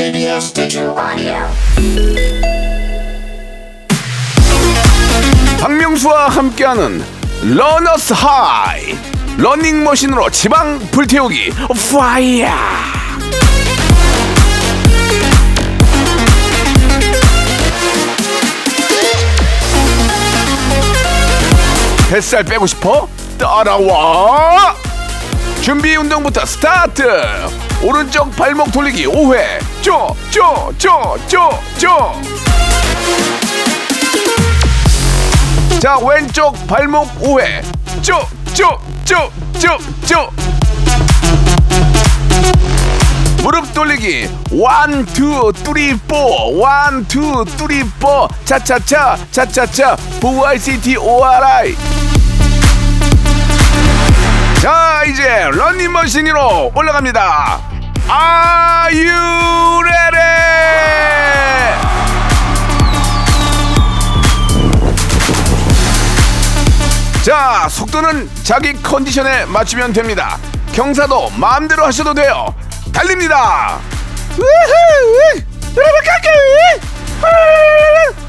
TBS Digital Audio. 박명수와 함께하는 러너스 하이 러닝머신으로 지방 불태우기. 파이어 뱃살 빼고 싶어? 따라와. 준비 운동부터 스타트. 오른쪽 발목 돌리기 5회 쪼쪼쪼쪼쪼 자 왼쪽 발목 5회. 쪼쪼쪼쪼쪼 무릎 돌리기. one two three four. one two three four. 차차차 차차차. VICT ORI 자 이제 런닝머신으로 올라갑니다 You ready? 자, 속도는 자기 컨디션에 맞추면 됩니다. 경사도 마음대로 하셔도 돼요. 달립니다. 우후! 우후!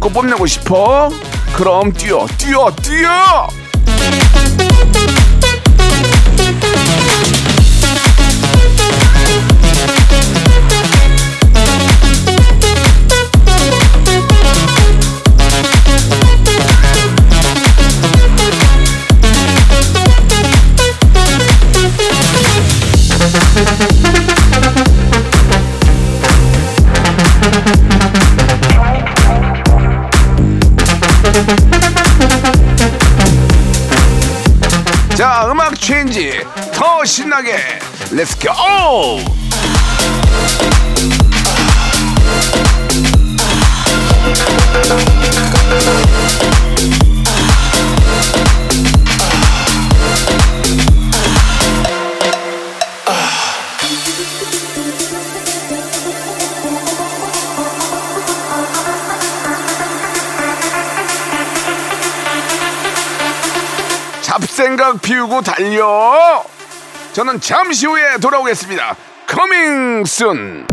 입고 뽐내고 싶어? 그럼 뛰어 뛰어 뛰어 체인지 더 신나게 렛츠 고! 피우고 달려. 저는 잠시 후에 돌아오겠습니다. 커밍 순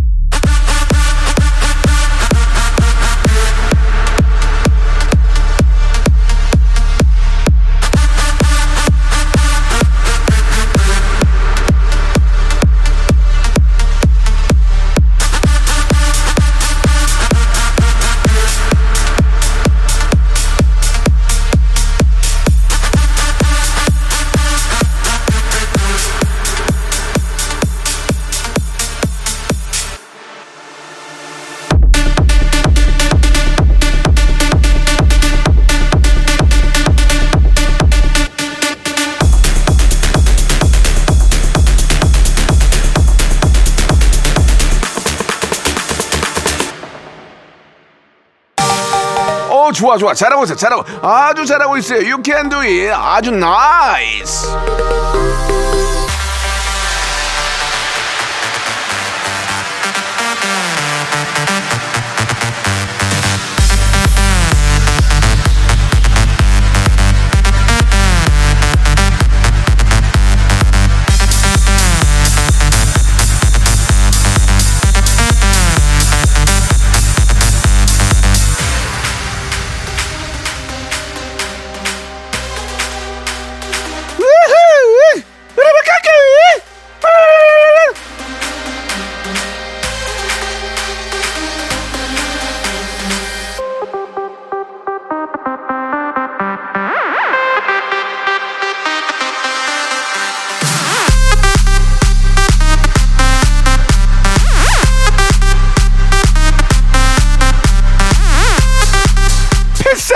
좋아 좋아. 잘하고 있어 잘하고. 아주 잘하고 있어요. You can do it. 아주 나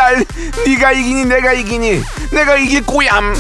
뱃살 네가 이기니 내가 이기니. 내가 이길 꼬얌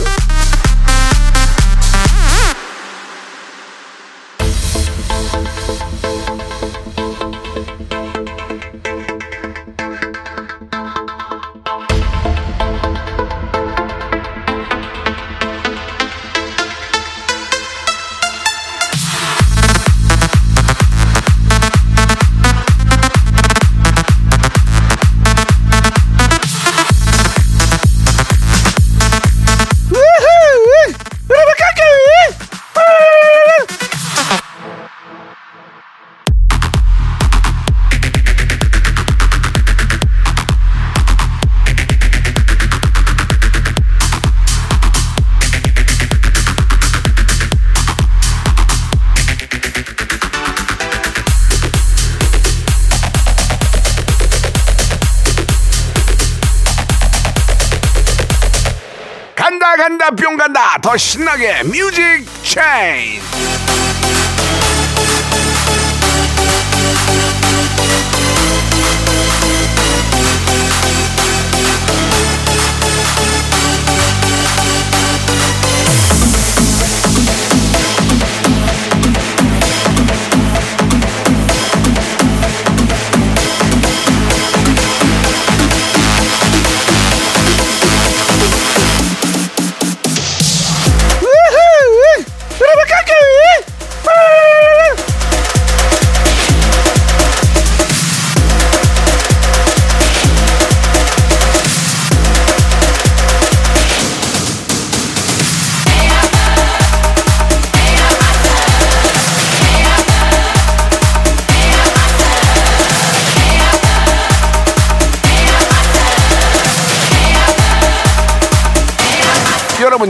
간다 간다 뿅 간다. 더 신나게 뮤직 체인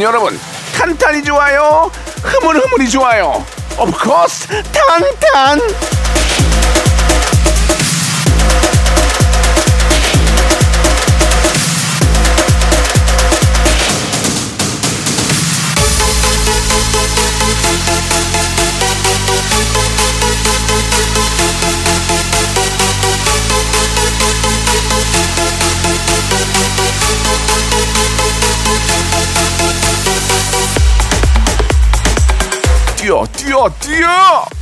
여러분 여러분 탄탄이 좋아요? 흐물흐물이 좋아요? Course 탄탄 뛰어 뛰어 뛰어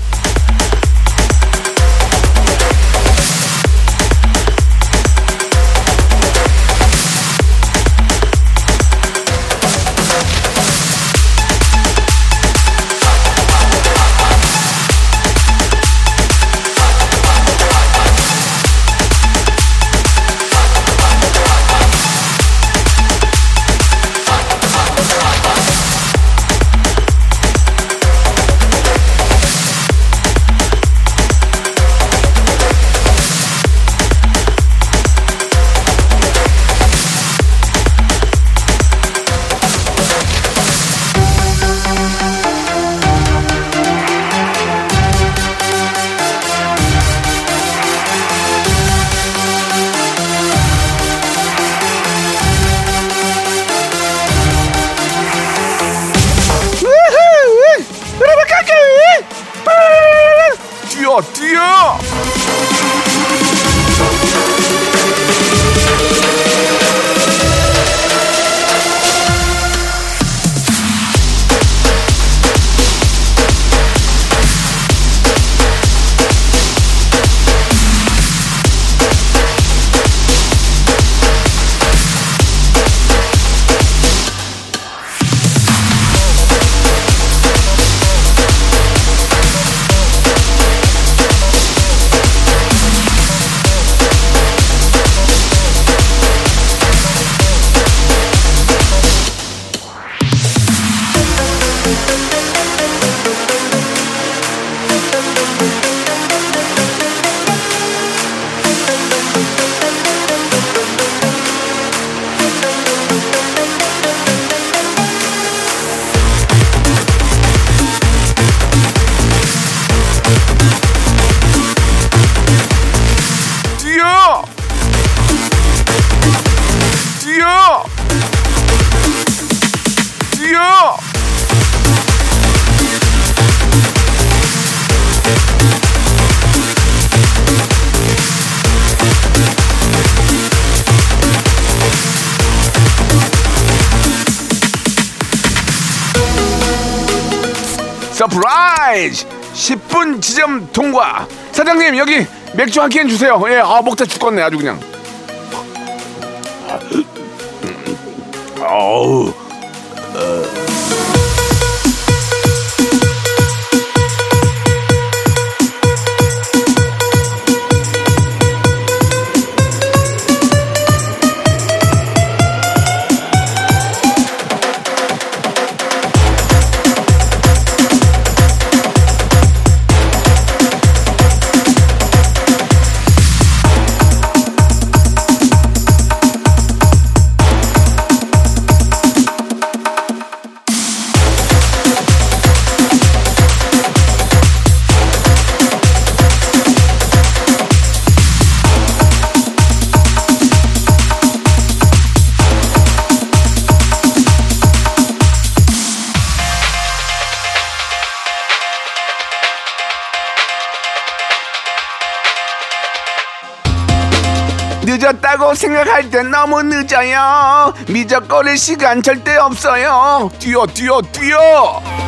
사장님 여기 맥주 한 캔 주세요. 예 아 먹다 죽겠네 아주 그냥 생각할 땐 너무 늦어요. 미적 거릴 시간 절대 없어요. 뛰어 뛰어 뛰어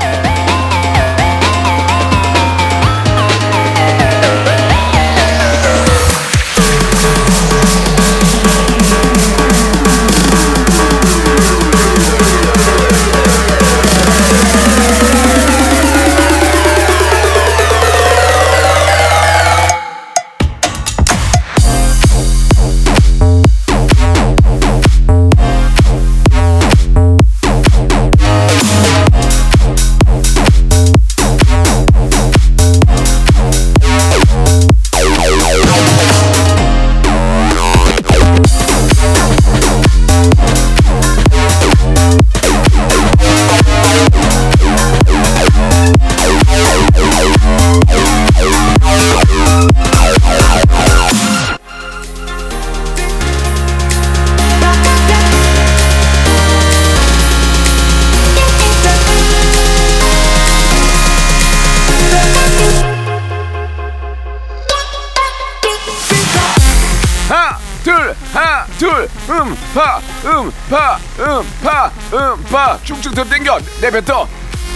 음파 음파 음파 음파 쭉쭉 더 땡겨 내뱉어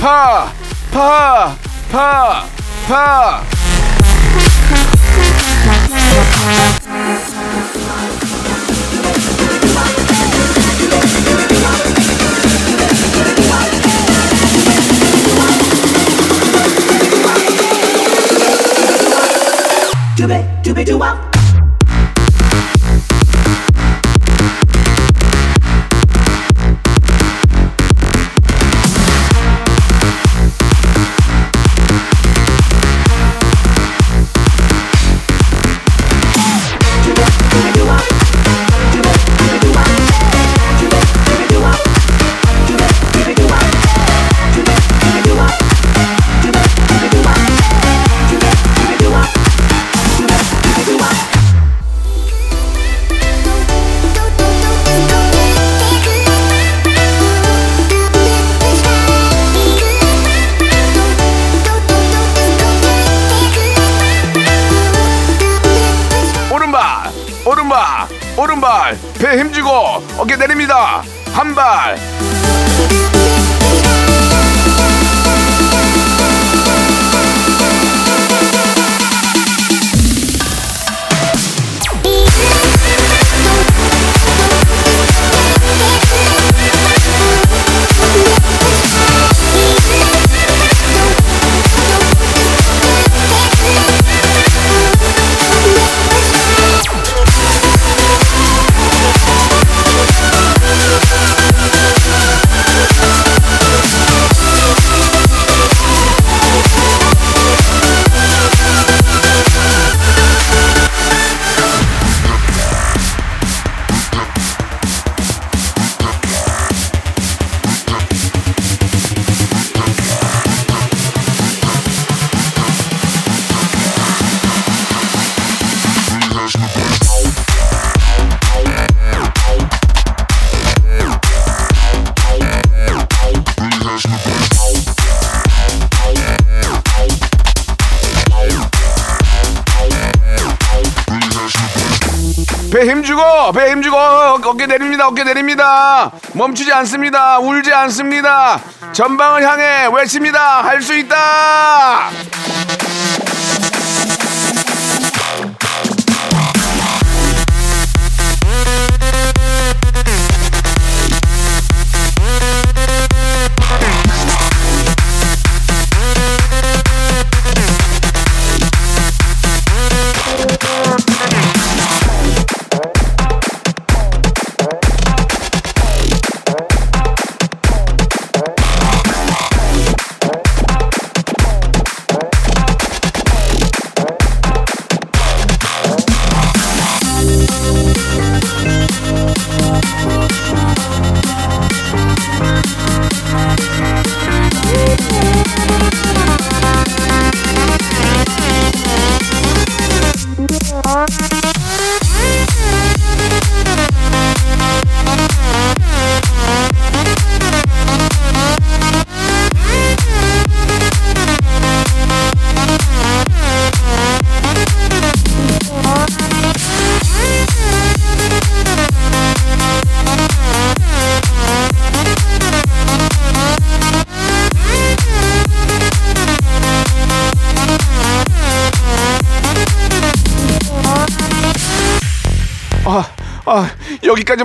파 파 파 파 Doobie doobie doo wop. 오른 오른발 배 힘주고 어깨 내립니다. 한 발 배 힘주고 배 힘주고 어깨 내립니다 어깨 내립니다. 멈추지 않습니다 울지 않습니다. 전방을 향해 외칩니다. 할 수 있다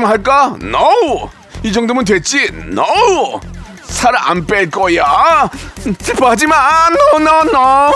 여기까지만 할까? No! 이 정도면 됐지? No! 살 안 뺄 거야? 마! No, no, no!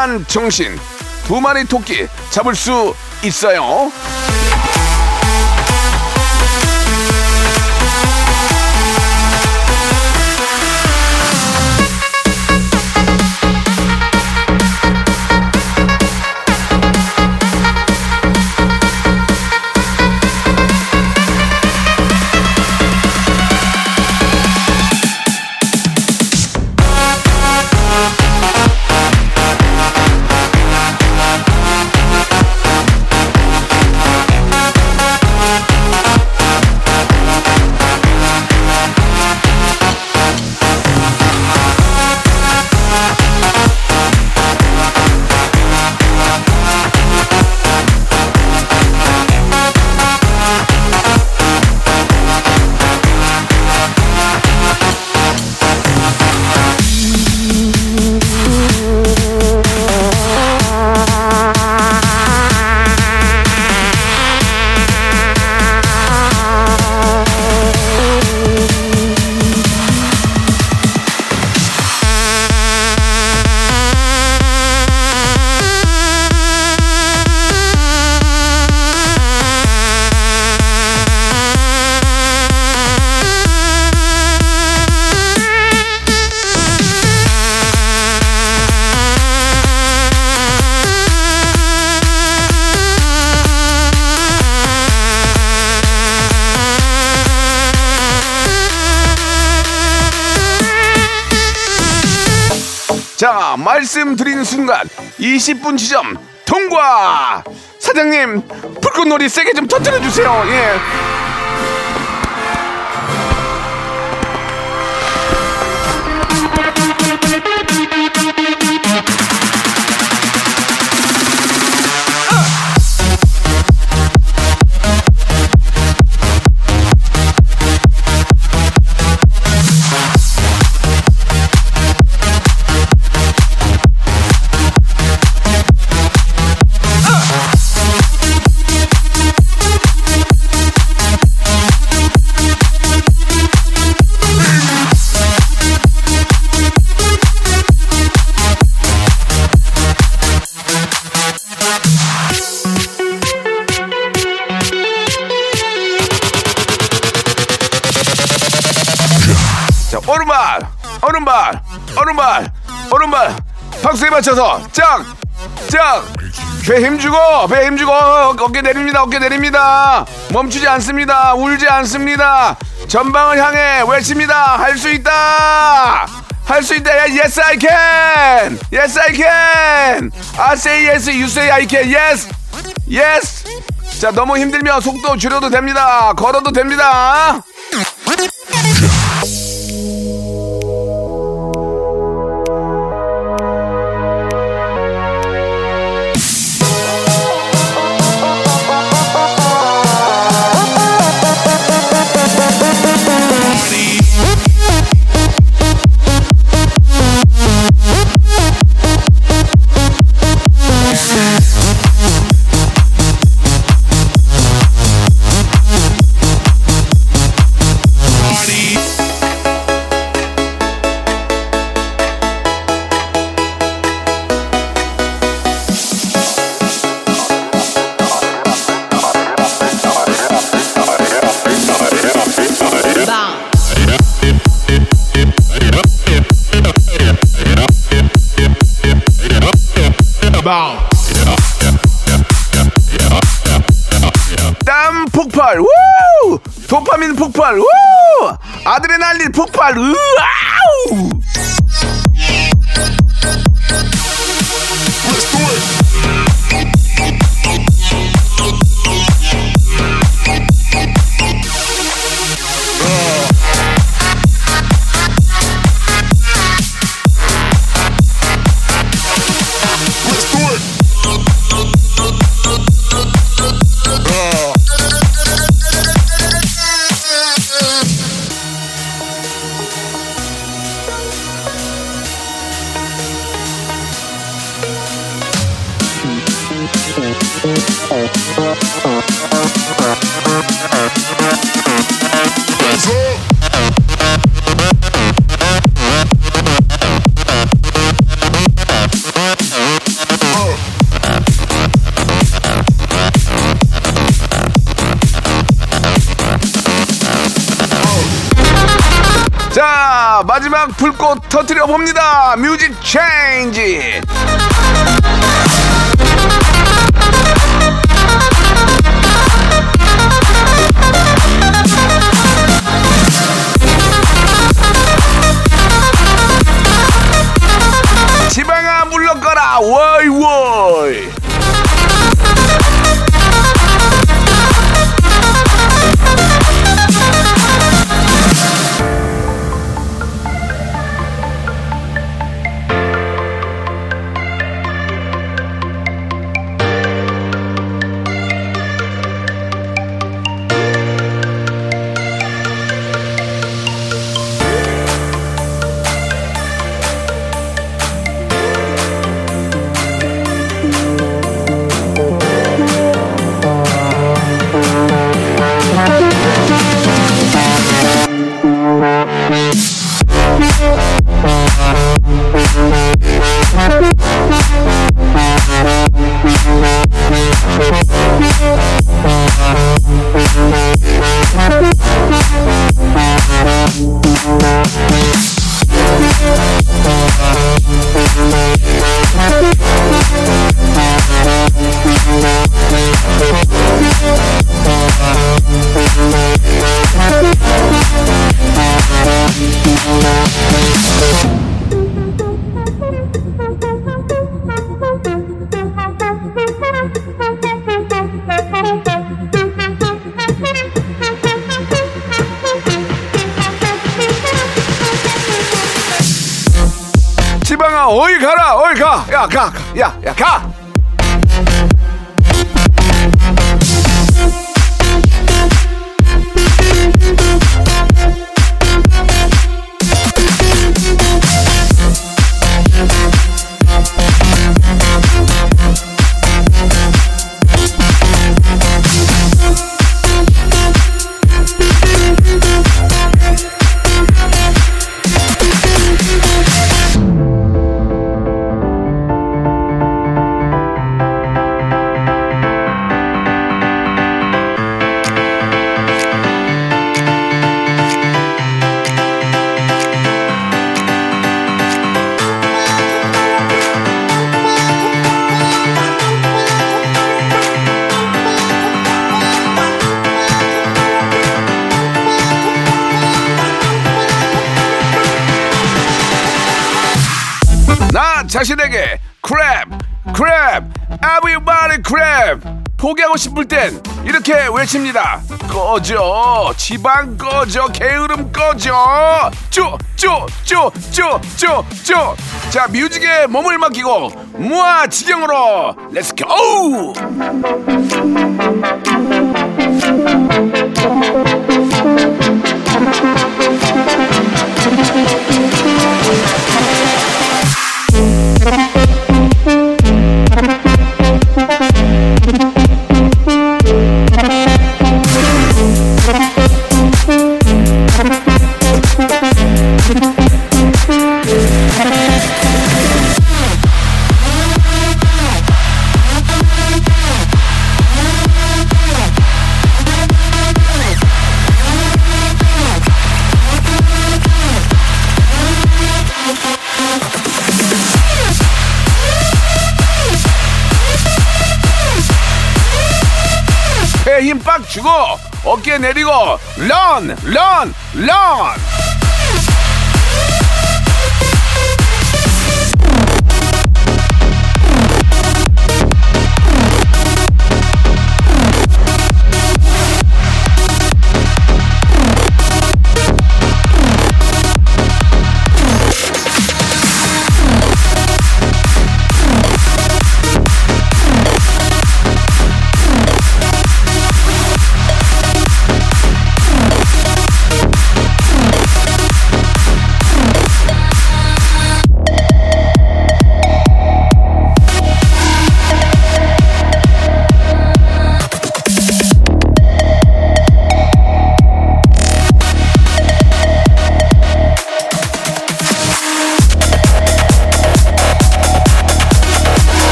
강한 정신. 두 마리 토끼 잡을 수 있어요. 자, 말씀드린 순간 20분 지점 통과! 사장님, 불꽃놀이 세게 좀 터뜨려 주세요. 예. 오른발, 오른발, 오른발, 오른발. 박수에 맞춰서 짱, 짱. 배 힘주고, 배 힘주고, 어깨 내립니다, 어깨 내립니다. 멈추지 않습니다, 울지 않습니다. 전방을 향해 외칩니다. 할 수 있다. 할 수 있다. Yes, I can. Yes, I can. I say yes, you say I can. Yes, yes. 자, 너무 힘들면 속도 줄여도 됩니다. 걸어도 됩니다. 도파민 폭발, 우! 아드레날린 폭발, 으아우! 터트려 봅니다. 뮤직 체인지. 가야가야 포기하고 싶을 땐 이렇게 외칩니다. 꺼져. 지방 꺼져. 게으름 꺼져. 쪼쪼쪼쪼쪼쪼 자 뮤직에 몸을 맡기고 무아 지경으로 let's go 어깨 내리고 런 런, 런.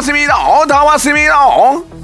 이제 1분 남았습니다 어 다 왔습니다 어?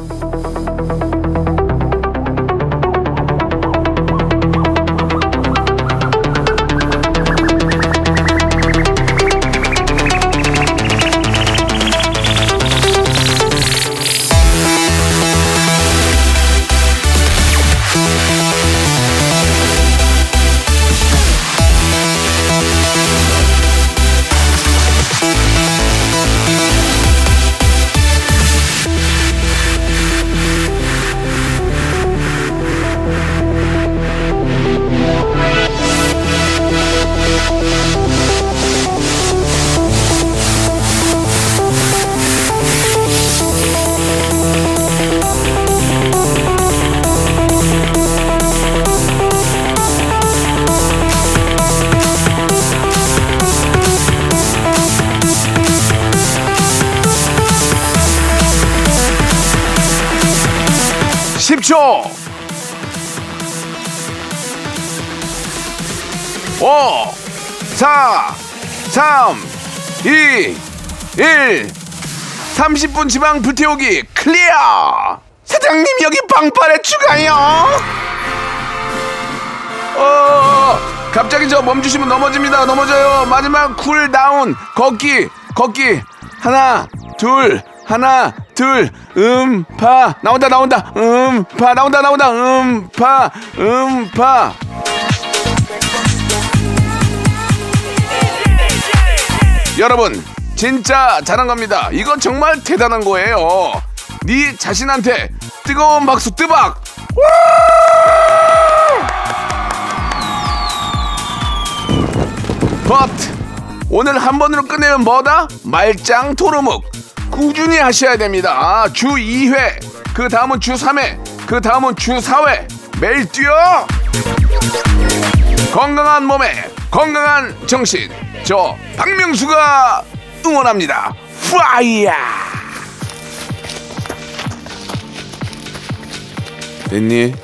2, 1. 30분 지방 불태우기 클리어! 사장님 여기 방팔에 추가요. 어 갑자기 저 멈추시면 넘어집니다. 넘어져요. 마지막 쿨 다운 걷기 걷기 하나 둘 하나 둘 음파 나온다 나온다 음파 나온다 나온다 음파 음파 여러분 진짜 잘한 겁니다. 이건 정말 대단한 거예요. 네 자신한테 뜨거운 박수 뜨박. but 오늘 한 번으로 끝내면 뭐다? 말짱 토르묵 꾸준히 하셔야 됩니다. 주 2회 그 다음은 주 3회 그 다음은 주 4회 매일 뛰어 건강한 몸에 건강한 정신 저 박명수가 응원합니다. 파이야 됐니?